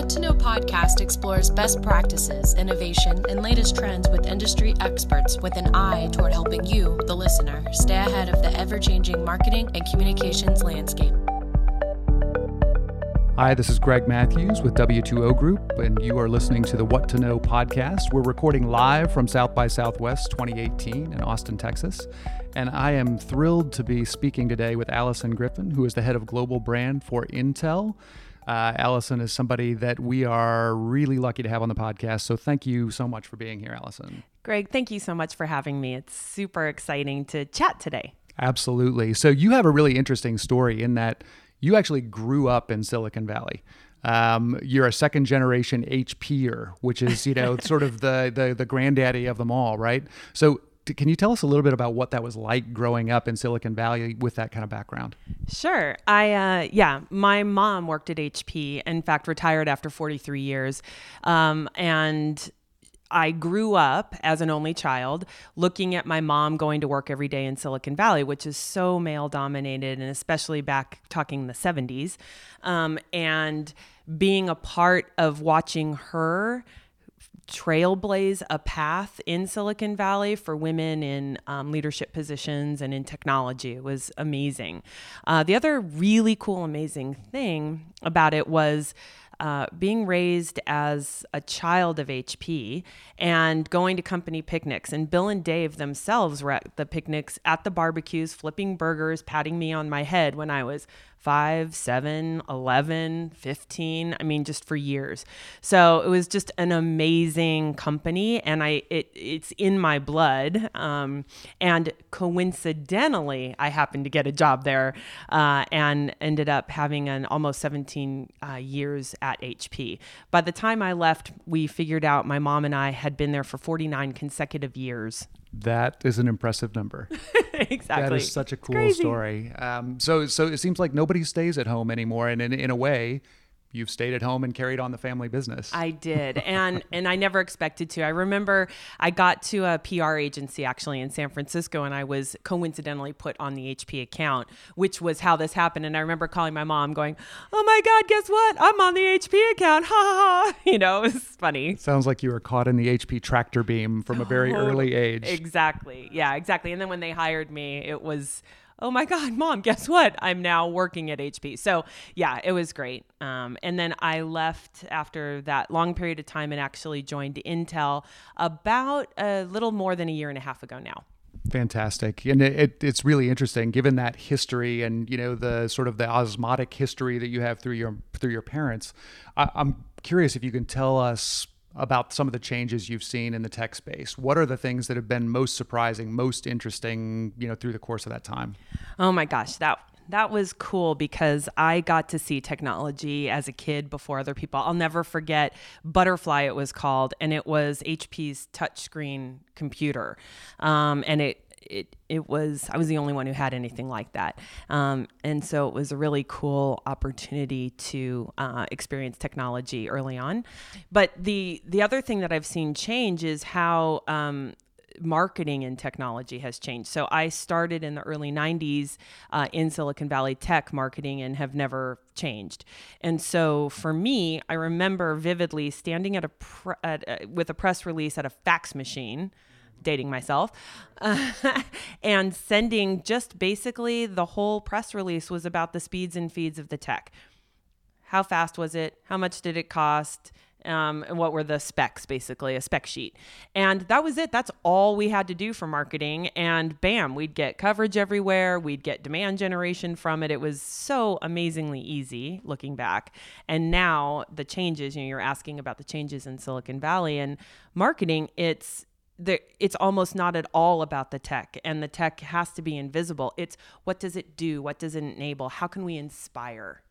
What to Know podcast explores best practices, innovation, and latest trends with industry experts with an eye toward helping you, the listener, stay ahead of the ever changing marketing and communications landscape. Hi, this is Greg Matthews with W2O Group, and you are listening to the What to Know podcast. We're recording live from South by Southwest 2018 in Austin, Texas. And I am thrilled to be speaking today with Alyson Griffin, who is the head of global brand for Intel. Uh, Alyson is somebody that we are really lucky to have on the podcast. So thank you so much for being here, Alyson. Greg, thank you so much for having me. It's super exciting to chat today. Absolutely. So you have a really interesting story in that you actually grew up in Silicon Valley. Um, you're a second generation HPer, which is you know sort of the, the the granddaddy of them all, right? So can you tell us a little bit about what that was like growing up in Silicon Valley with that kind of background? Sure. I, uh, yeah, my mom worked at HP, in fact, retired after 43 years. Um, and I grew up as an only child looking at my mom going to work every day in Silicon Valley, which is so male dominated, and especially back talking the 70s. Um, and being a part of watching her trailblaze a path in Silicon Valley for women in um, leadership positions and in technology. It was amazing. Uh, the other really cool, amazing thing about it was. Uh, being raised as a child of HP and going to company picnics. And Bill and Dave themselves were at the picnics, at the barbecues, flipping burgers, patting me on my head when I was five, seven, 11, 15. I mean, just for years. So it was just an amazing company. And I, it, it's in my blood. Um, and coincidentally, I happened to get a job there uh, and ended up having an almost 17 uh, years at HP. By the time I left, we figured out my mom and I had been there for 49 consecutive years. That is an impressive number. exactly. That is such a cool story. Um, so, so it seems like nobody stays at home anymore, and in, in a way, you've stayed at home and carried on the family business. I did. And and I never expected to. I remember I got to a PR agency actually in San Francisco and I was coincidentally put on the HP account, which was how this happened. And I remember calling my mom going, "Oh my god, guess what? I'm on the HP account." Ha ha ha. You know, it was funny. sounds like you were caught in the HP tractor beam from a very oh, early age. Exactly. Yeah, exactly. And then when they hired me, it was oh my God, mom, guess what? I'm now working at HP. So yeah, it was great. Um, and then I left after that long period of time and actually joined Intel about a little more than a year and a half ago now. Fantastic, and it, it, it's really interesting given that history and you know the sort of the osmotic history that you have through your through your parents. I, I'm curious if you can tell us about some of the changes you've seen in the tech space. What are the things that have been most surprising, most interesting, you know, through the course of that time? Oh my gosh, that that was cool because I got to see technology as a kid before other people. I'll never forget Butterfly, it was called, and it was HP's touchscreen computer. Um, and it it it was I was the only one who had anything like that, um, and so it was a really cool opportunity to uh, experience technology early on. But the the other thing that I've seen change is how um, marketing and technology has changed. So I started in the early 90s uh, in Silicon Valley tech marketing and have never changed. And so for me, I remember vividly standing at a pre- at, uh, with a press release at a fax machine dating myself, uh, and sending just basically the whole press release was about the speeds and feeds of the tech. How fast was it? How much did it cost? Um, and what were the specs, basically, a spec sheet. And that was it. That's all we had to do for marketing. And bam, we'd get coverage everywhere. We'd get demand generation from it. It was so amazingly easy looking back. And now the changes, you know, you're asking about the changes in Silicon Valley and marketing, it's the, it's almost not at all about the tech and the tech has to be invisible. It's what does it do? What does it enable? How can we inspire?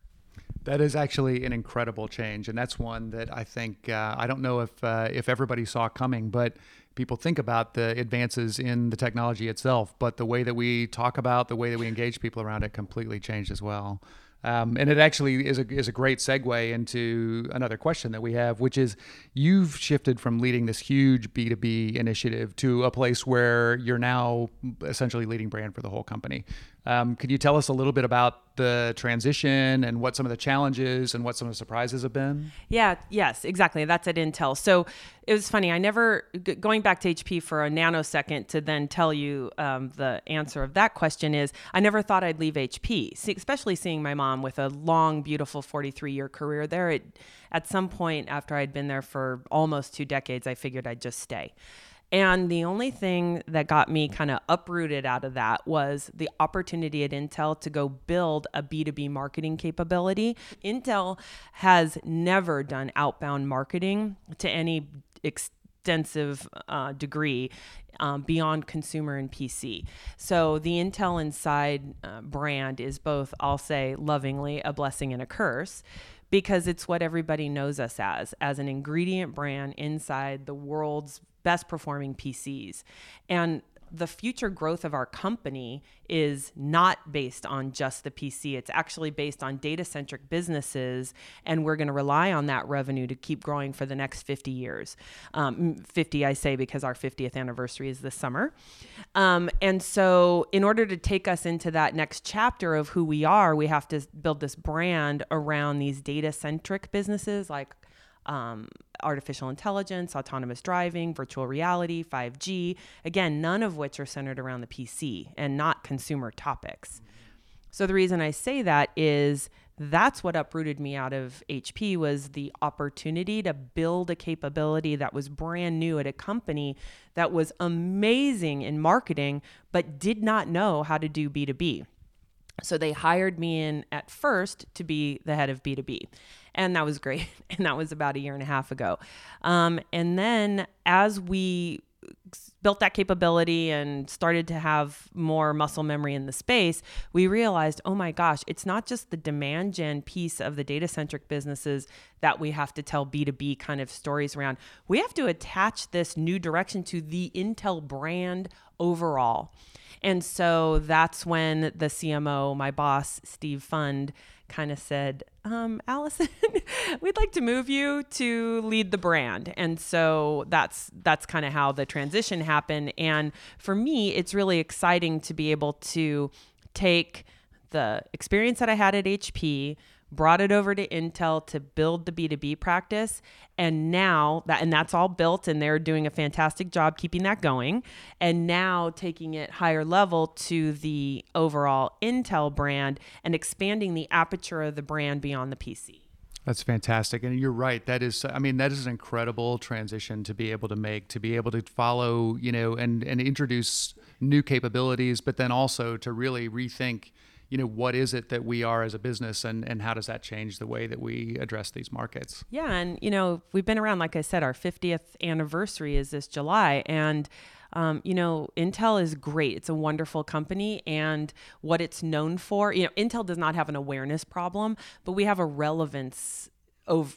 That is actually an incredible change and that's one that i think uh, i don't know if uh, if everybody saw coming but people think about the advances in the technology itself but the way that we talk about the way that we engage people around it completely changed as well um, and it actually is a, is a great segue into another question that we have, which is you've shifted from leading this huge B2B initiative to a place where you're now essentially leading brand for the whole company. Um, could you tell us a little bit about the transition and what some of the challenges and what some of the surprises have been? Yeah, yes, exactly. That's at Intel. So it was funny. I never, g- going back to HP for a nanosecond to then tell you um, the answer of that question is I never thought I'd leave HP, See, especially seeing my mom with a long, beautiful 43 year career there. It, at some point after I'd been there for almost two decades, I figured I'd just stay. And the only thing that got me kind of uprooted out of that was the opportunity at Intel to go build a B2B marketing capability. Intel has never done outbound marketing to any extensive uh, degree um, beyond consumer and PC. So the Intel Inside uh, brand is both, I'll say lovingly, a blessing and a curse because it's what everybody knows us as as an ingredient brand inside the world's best performing PCs. And the future growth of our company is not based on just the PC. It's actually based on data centric businesses, and we're going to rely on that revenue to keep growing for the next 50 years. Um, 50, I say, because our 50th anniversary is this summer. Um, and so, in order to take us into that next chapter of who we are, we have to build this brand around these data centric businesses like um, artificial intelligence, autonomous driving, virtual reality, 5G. Again, none of which are centered around the PC and not consumer topics. So the reason I say that is that's what uprooted me out of HP was the opportunity to build a capability that was brand new at a company that was amazing in marketing but did not know how to do B2B. So they hired me in at first to be the head of B2B. And that was great. And that was about a year and a half ago. Um, and then as we built that capability and started to have more muscle memory in the space, we realized, oh my gosh, it's not just the demand gen piece of the data centric businesses that we have to tell B2B kind of stories around. We have to attach this new direction to the Intel brand overall. And so that's when the CMO, my boss, Steve Fund, kind of said, um, Alyson, we'd like to move you to lead the brand. And so that's that's kind of how the transition happened. And for me, it's really exciting to be able to take the experience that I had at HP, brought it over to Intel to build the B2B practice. And now that, and that's all built, and they're doing a fantastic job keeping that going. And now taking it higher level to the overall Intel brand and expanding the aperture of the brand beyond the PC. That's fantastic. And you're right. That is, I mean, that is an incredible transition to be able to make, to be able to follow, you know, and, and introduce new capabilities, but then also to really rethink you know what is it that we are as a business and and how does that change the way that we address these markets yeah and you know we've been around like i said our 50th anniversary is this july and um, you know, Intel is great. It's a wonderful company, and what it's known for, you know, Intel does not have an awareness problem, but we have a relevance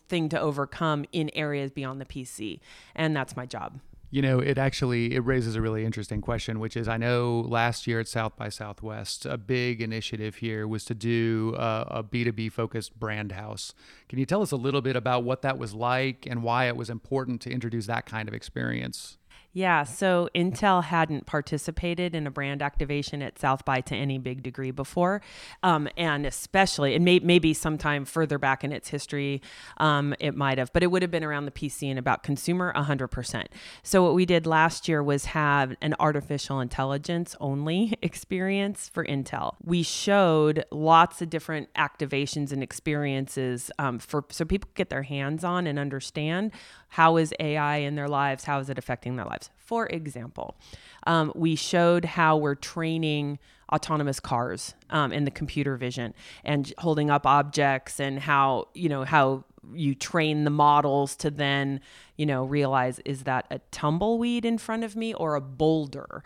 thing to overcome in areas beyond the PC, and that's my job. You know, it actually it raises a really interesting question, which is I know last year at South by Southwest, a big initiative here was to do uh, a a B2B focused brand house. Can you tell us a little bit about what that was like and why it was important to introduce that kind of experience? Yeah, so Intel hadn't participated in a brand activation at South by to any big degree before, um, and especially, and may, maybe sometime further back in its history, um, it might have, but it would have been around the PC and about consumer 100%. So what we did last year was have an artificial intelligence only experience for Intel. We showed lots of different activations and experiences um, for so people get their hands on and understand how is AI in their lives, how is it affecting their lives. For example, um, we showed how we're training autonomous cars um, in the computer vision and holding up objects and how you know how you train the models to then you know realize is that a tumbleweed in front of me or a boulder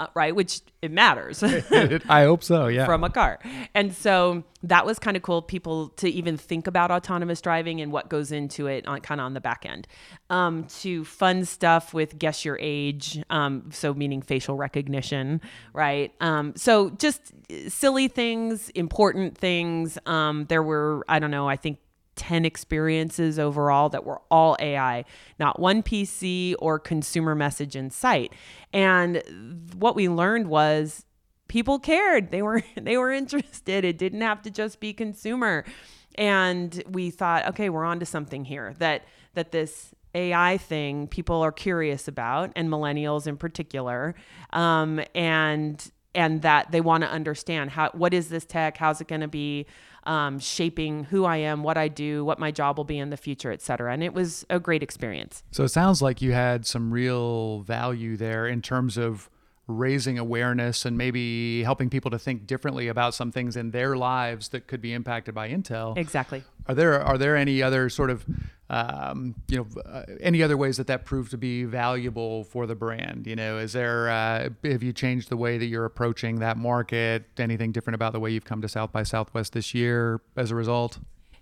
uh, right? Which it matters. I hope so, yeah. From a car. And so that was kind of cool, people to even think about autonomous driving and what goes into it on kind of on the back end. Um, to fun stuff with guess your age, um, so meaning facial recognition, right? Um, so just silly things, important things. Um, there were, I don't know, I think 10 experiences overall that were all AI, not one PC or consumer message in sight. And what we learned was people cared. They were they were interested. It didn't have to just be consumer. And we thought, okay, we're on to something here. That that this AI thing people are curious about, and millennials in particular, um, and and that they want to understand how what is this tech, how's it going to be um, shaping who I am, what I do, what my job will be in the future, et cetera. And it was a great experience. So it sounds like you had some real value there in terms of raising awareness and maybe helping people to think differently about some things in their lives that could be impacted by Intel. Exactly. Are there are there any other sort of um, you know uh, any other ways that that proved to be valuable for the brand? You know, is there uh, have you changed the way that you're approaching that market? Anything different about the way you've come to South by Southwest this year as a result?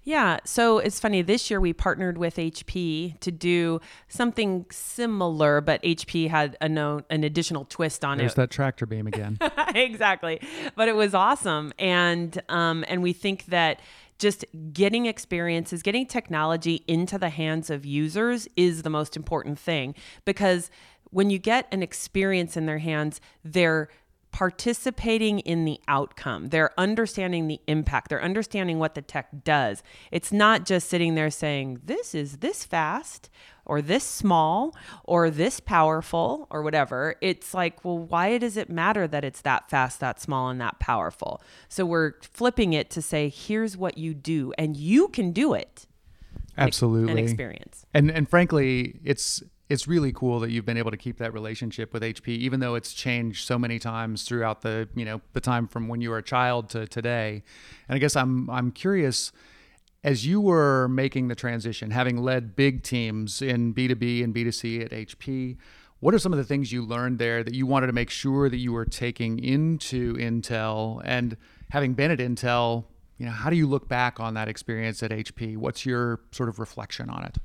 Yeah, so it's funny. This year we partnered with HP to do something similar, but HP had a no, an additional twist on There's it. that tractor beam again. exactly, but it was awesome, and um, and we think that just getting experiences, getting technology into the hands of users is the most important thing because when you get an experience in their hands, they're participating in the outcome. They're understanding the impact. They're understanding what the tech does. It's not just sitting there saying, this is this fast or this small or this powerful or whatever. It's like, well, why does it matter that it's that fast, that small, and that powerful? So we're flipping it to say, here's what you do, and you can do it. Absolutely. An experience. And and frankly, it's it's really cool that you've been able to keep that relationship with HP, even though it's changed so many times throughout the you know the time from when you were a child to today. And I guess I'm I'm curious as you were making the transition, having led big teams in B2B and B2C at HP, what are some of the things you learned there that you wanted to make sure that you were taking into Intel? And having been at Intel, you know, how do you look back on that experience at HP? What's your sort of reflection on it?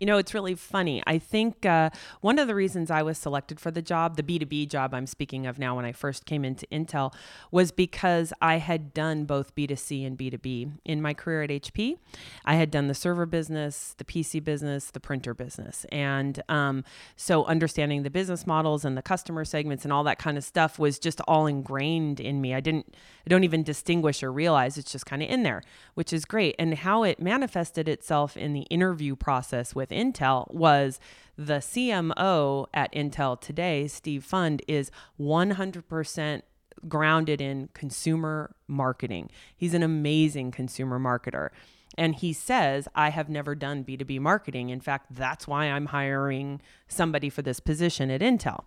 You know, it's really funny. I think uh, one of the reasons I was selected for the job, the B2B job I'm speaking of now when I first came into Intel, was because I had done both B2C and B2B in my career at HP. I had done the server business, the PC business, the printer business. And um, so understanding the business models and the customer segments and all that kind of stuff was just all ingrained in me. I didn't, I don't even distinguish or realize it's just kind of in there, which is great. And how it manifested itself in the interview process with with Intel was the CMO at Intel today, Steve Fund, is 100% grounded in consumer marketing. He's an amazing consumer marketer. And he says, I have never done B2B marketing. In fact, that's why I'm hiring somebody for this position at Intel.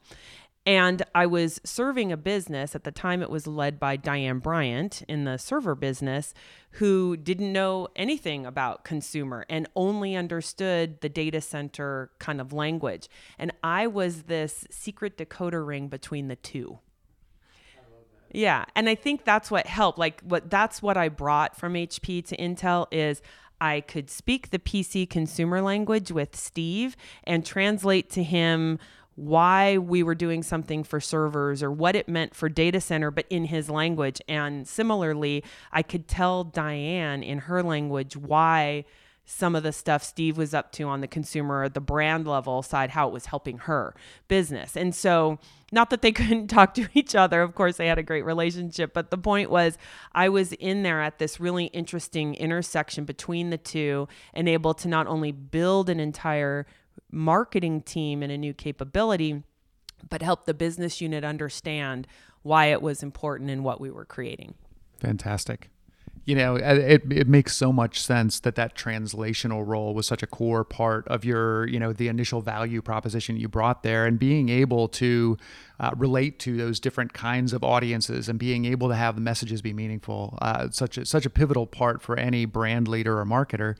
And I was serving a business at the time, it was led by Diane Bryant in the server business, who didn't know anything about consumer and only understood the data center kind of language. And I was this secret decoder ring between the two. Yeah, and I think that's what helped. Like what that's what I brought from HP to Intel is I could speak the PC consumer language with Steve and translate to him why we were doing something for servers or what it meant for data center, but in his language. And similarly, I could tell Diane in her language why some of the stuff Steve was up to on the consumer the brand level side, how it was helping her business. And so, not that they couldn't talk to each other, of course, they had a great relationship, but the point was, I was in there at this really interesting intersection between the two and able to not only build an entire marketing team and a new capability, but help the business unit understand why it was important and what we were creating. Fantastic. You know, it, it makes so much sense that that translational role was such a core part of your, you know, the initial value proposition you brought there and being able to uh, relate to those different kinds of audiences and being able to have the messages be meaningful. Uh, such a, such a pivotal part for any brand leader or marketer.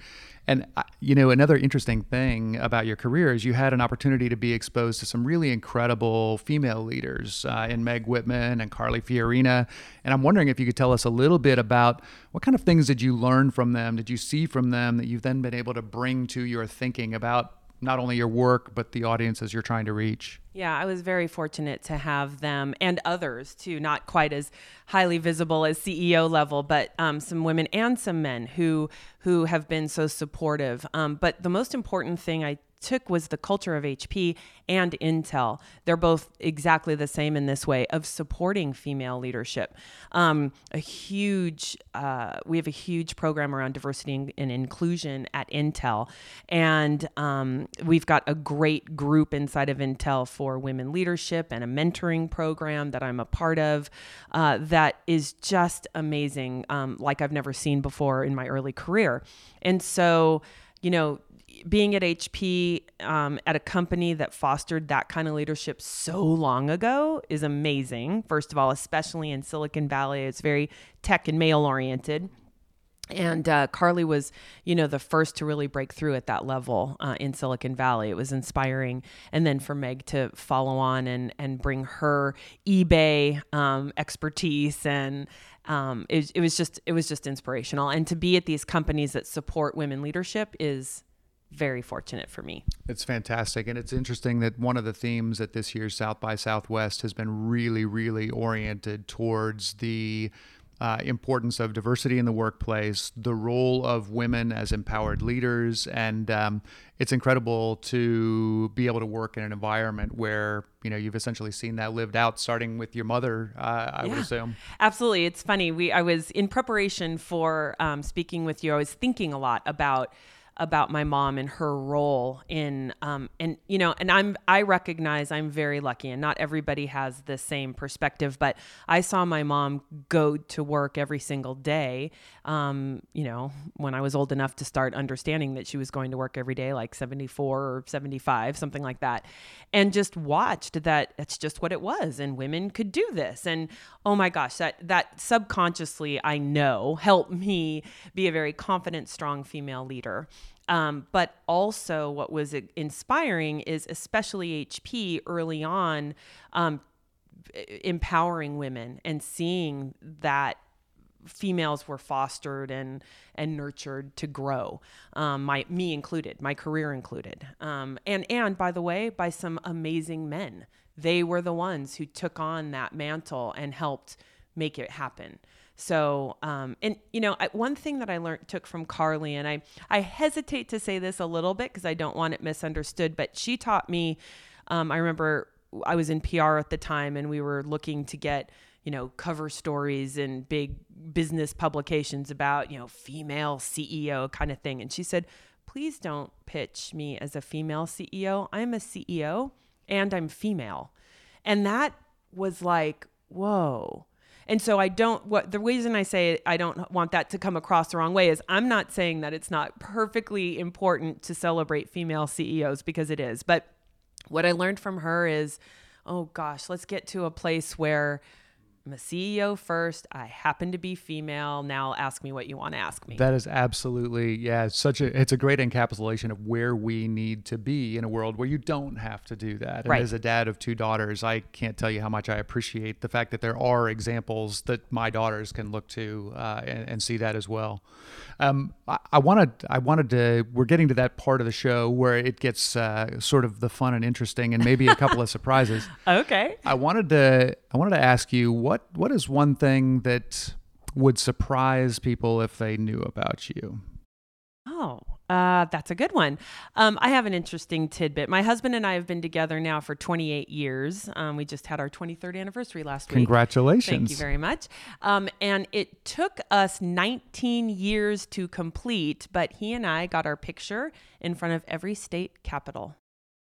And uh, you know, another interesting thing about your career is you had an opportunity to be exposed to some really incredible female leaders uh, in Meg Whitman and Carly Fiorina. And I'm wondering if you could tell us a little bit about what kind of things did you learn from them? Did you see from them that you've then been able to bring to your thinking about not only your work but the audiences you're trying to reach. Yeah, I was very fortunate to have them and others too, not quite as highly visible as CEO level, but um, some women and some men who who have been so supportive. Um, but the most important thing I took was the culture of HP and Intel. They're both exactly the same in this way of supporting female leadership. Um, a huge, uh, we have a huge program around diversity and inclusion at Intel, and um, we've got a great group inside of Intel for women leadership and a mentoring program that I'm a part of uh, that is just amazing, um, like I've never seen before in my early career. And so, you know, being at HP um, at a company that fostered that kind of leadership so long ago is amazing. First of all, especially in Silicon Valley, it's very tech and male oriented. And uh, Carly was, you know, the first to really break through at that level uh, in Silicon Valley. It was inspiring. And then for Meg to follow on and and bring her eBay um, expertise and um, it, it was just it was just inspirational. And to be at these companies that support women leadership is very fortunate for me. It's fantastic. And it's interesting that one of the themes at this year's South by Southwest has been really, really oriented towards the uh, importance of diversity in the workplace, the role of women as empowered leaders, and um, it's incredible to be able to work in an environment where you know you've essentially seen that lived out, starting with your mother. Uh, I yeah, would assume. Absolutely, it's funny. We I was in preparation for um, speaking with you. I was thinking a lot about about my mom and her role in um, and you know and i'm i recognize i'm very lucky and not everybody has the same perspective but i saw my mom go to work every single day um, you know when i was old enough to start understanding that she was going to work every day like 74 or 75 something like that and just watched that it's just what it was and women could do this and oh my gosh that that subconsciously i know helped me be a very confident strong female leader um, but also, what was inspiring is especially HP early on um, empowering women and seeing that females were fostered and and nurtured to grow um, my me included my career included. Um, and and by the way by some amazing men. They were the ones who took on that mantle and helped make it happen so, um, and you know, I, one thing that I learned took from Carly, and I I hesitate to say this a little bit because I don't want it misunderstood, but she taught me. Um, I remember I was in PR at the time, and we were looking to get you know cover stories in big business publications about you know female CEO kind of thing, and she said, please don't pitch me as a female CEO. I'm a CEO and I'm female, and that was like whoa and so I don't what the reason I say I don't want that to come across the wrong way is I'm not saying that it's not perfectly important to celebrate female CEOs because it is. But what I learned from her is, oh gosh, let's get to a place where I'm a CEO first. I happen to be female. Now ask me what you want to ask me. That is absolutely, yeah, it's such a it's a great encapsulation of where we need to be in a world where you don't have to do that. And right. as a dad of two daughters, I can't tell you how much I appreciate the fact that there are examples that my daughters can look to uh, and, and, see that as well. Um, I, I, wanted I wanted to we're getting to that part of the show where it gets uh, sort of the fun and interesting and maybe a couple of surprises. Okay. I wanted to I wanted to ask you what what what is one thing that would surprise people if they knew about you? Oh, uh, that's a good one. Um, I have an interesting tidbit. My husband and I have been together now for 28 years. Um, we just had our 23rd anniversary last week. Congratulations. Thank you very much. Um, and it took us 19 years to complete, but he and I got our picture in front of every state capital.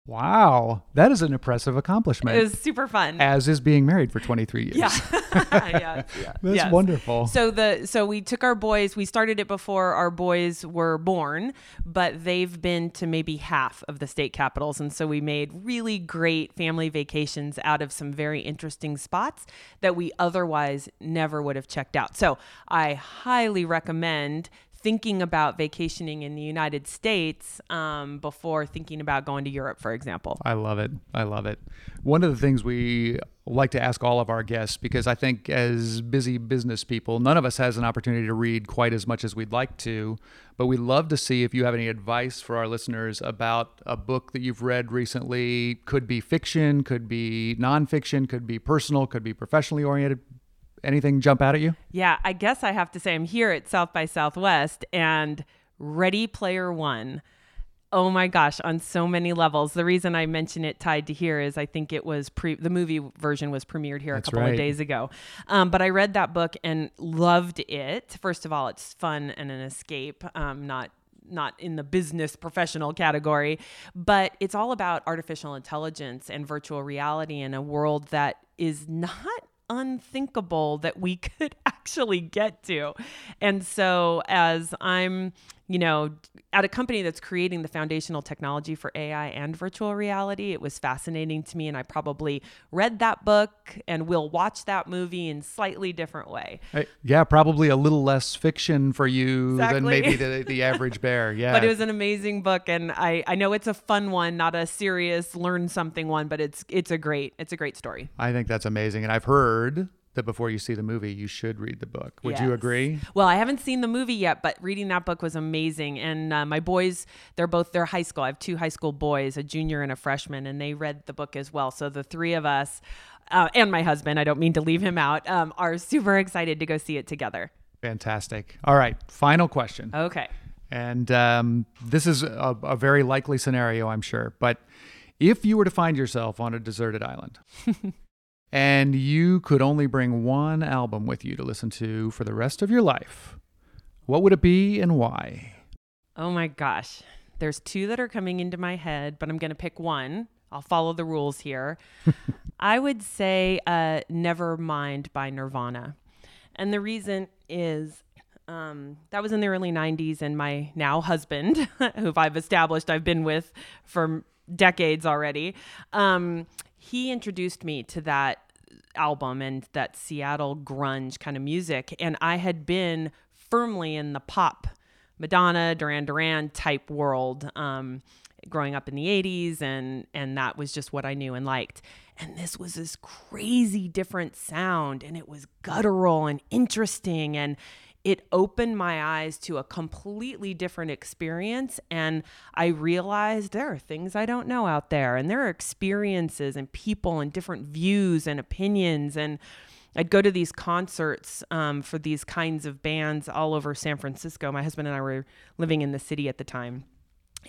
Wow, that is an impressive accomplishment. It was super fun. As is being married for 23 years. Yeah. yeah, yeah. That's yes. wonderful. So the so we took our boys, we started it before our boys were born, but they've been to maybe half of the state capitals and so we made really great family vacations out of some very interesting spots that we otherwise never would have checked out. So, I highly recommend thinking about vacationing in the United States um, before thinking about going to Europe, for example. I love it. I love it. One of the things we like to ask all of our guests, because I think as busy business people, none of us has an opportunity to read quite as much as we'd like to, but we'd love to see if you have any advice for our listeners about a book that you've read recently. Could be fiction, could be nonfiction, could be personal, could be professionally oriented anything jump out at you? Yeah, I guess I have to say I'm here at South by Southwest and Ready Player One. Oh my gosh, on so many levels. The reason I mention it tied to here is I think it was pre the movie version was premiered here That's a couple right. of days ago. Um, but I read that book and loved it. First of all, it's fun and an escape, um, not not in the business professional category, but it's all about artificial intelligence and virtual reality in a world that is not unthinkable that we could actually get to. And so, as I'm, you know, at a company that's creating the foundational technology for AI and virtual reality, it was fascinating to me. And I probably read that book and will watch that movie in slightly different way. Uh, yeah, probably a little less fiction for you than maybe the, the average bear. Yeah. But it was an amazing book, and I, I know it's a fun one, not a serious learn something one, but it's it's a great it's a great story. I think that's amazing. And I've heard that before you see the movie, you should read the book. Would you agree? Well, I haven't seen the movie yet, but reading that book was amazing. And uh, my boys, they're both they're high school. I have two high school boys, a junior and a freshman, and they read the book as well. So the three of us, uh, and my husband, I don't mean to leave him out, um, are super excited to go see it together. Fantastic. All right. Final question. Okay. And um, this is a, a very likely scenario, I'm sure. But if you were to find yourself on a deserted island and you could only bring one album with you to listen to for the rest of your life, what would it be and why? Oh my gosh. There's two that are coming into my head, but I'm going to pick one. I'll follow the rules here. I would say uh, Nevermind by Nirvana. And the reason is um, that was in the early 90s, and my now husband, who I've established I've been with for decades already, um, he introduced me to that album and that Seattle grunge kind of music. And I had been firmly in the pop, Madonna, Duran Duran type world. Um, growing up in the 80s and and that was just what I knew and liked. And this was this crazy different sound and it was guttural and interesting and it opened my eyes to a completely different experience and I realized there are things I don't know out there and there are experiences and people and different views and opinions and I'd go to these concerts um, for these kinds of bands all over San Francisco. My husband and I were living in the city at the time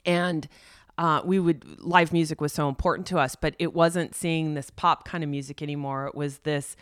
and uh, we would live music was so important to us but it wasn't seeing this pop kind of music anymore it was this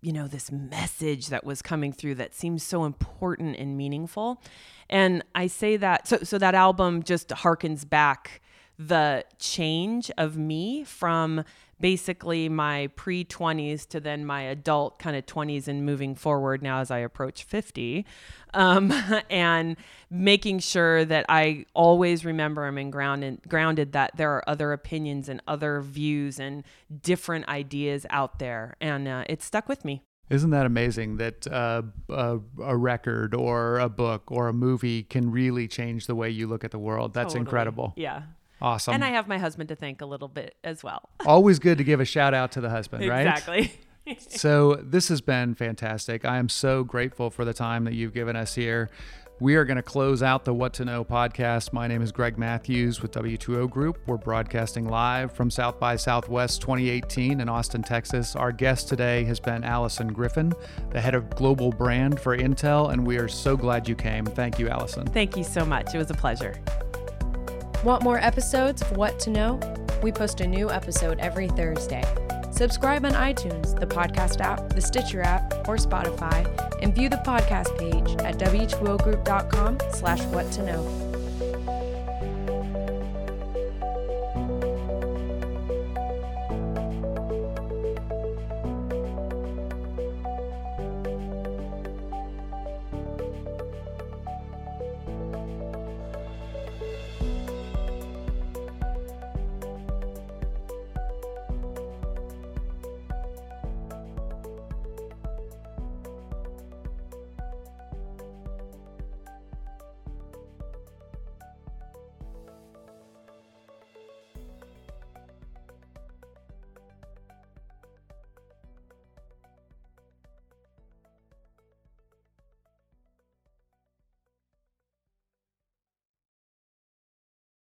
you know this message that was coming through that seems so important and meaningful. And i say that so so that album just harkens back the change of me from basically my pre 20s to then my adult kind of 20s and moving forward now as I approach 50. Um, and making sure that I always remember I'm in grounded, grounded that there are other opinions and other views and different ideas out there. And uh, it stuck with me. Isn't that amazing that uh, a, a record or a book or a movie can really change the way you look at the world? That's Totally. incredible. Yeah. Awesome. And I have my husband to thank a little bit as well. Always good to give a shout out to the husband, right? Exactly. So this has been fantastic. I am so grateful for the time that you've given us here. We are going to close out the What to Know podcast. My name is Greg Matthews with W2O Group. We're broadcasting live from South by Southwest 2018 in Austin, Texas. Our guest today has been Alyson Griffin, the head of global brand for Intel, and we are so glad you came. Thank you, Alyson. Thank you so much. It was a pleasure. Want more episodes of What to Know? We post a new episode every Thursday. Subscribe on iTunes, the podcast app, the Stitcher app, or Spotify, and view the podcast page at w2ogroup.com slash what to know.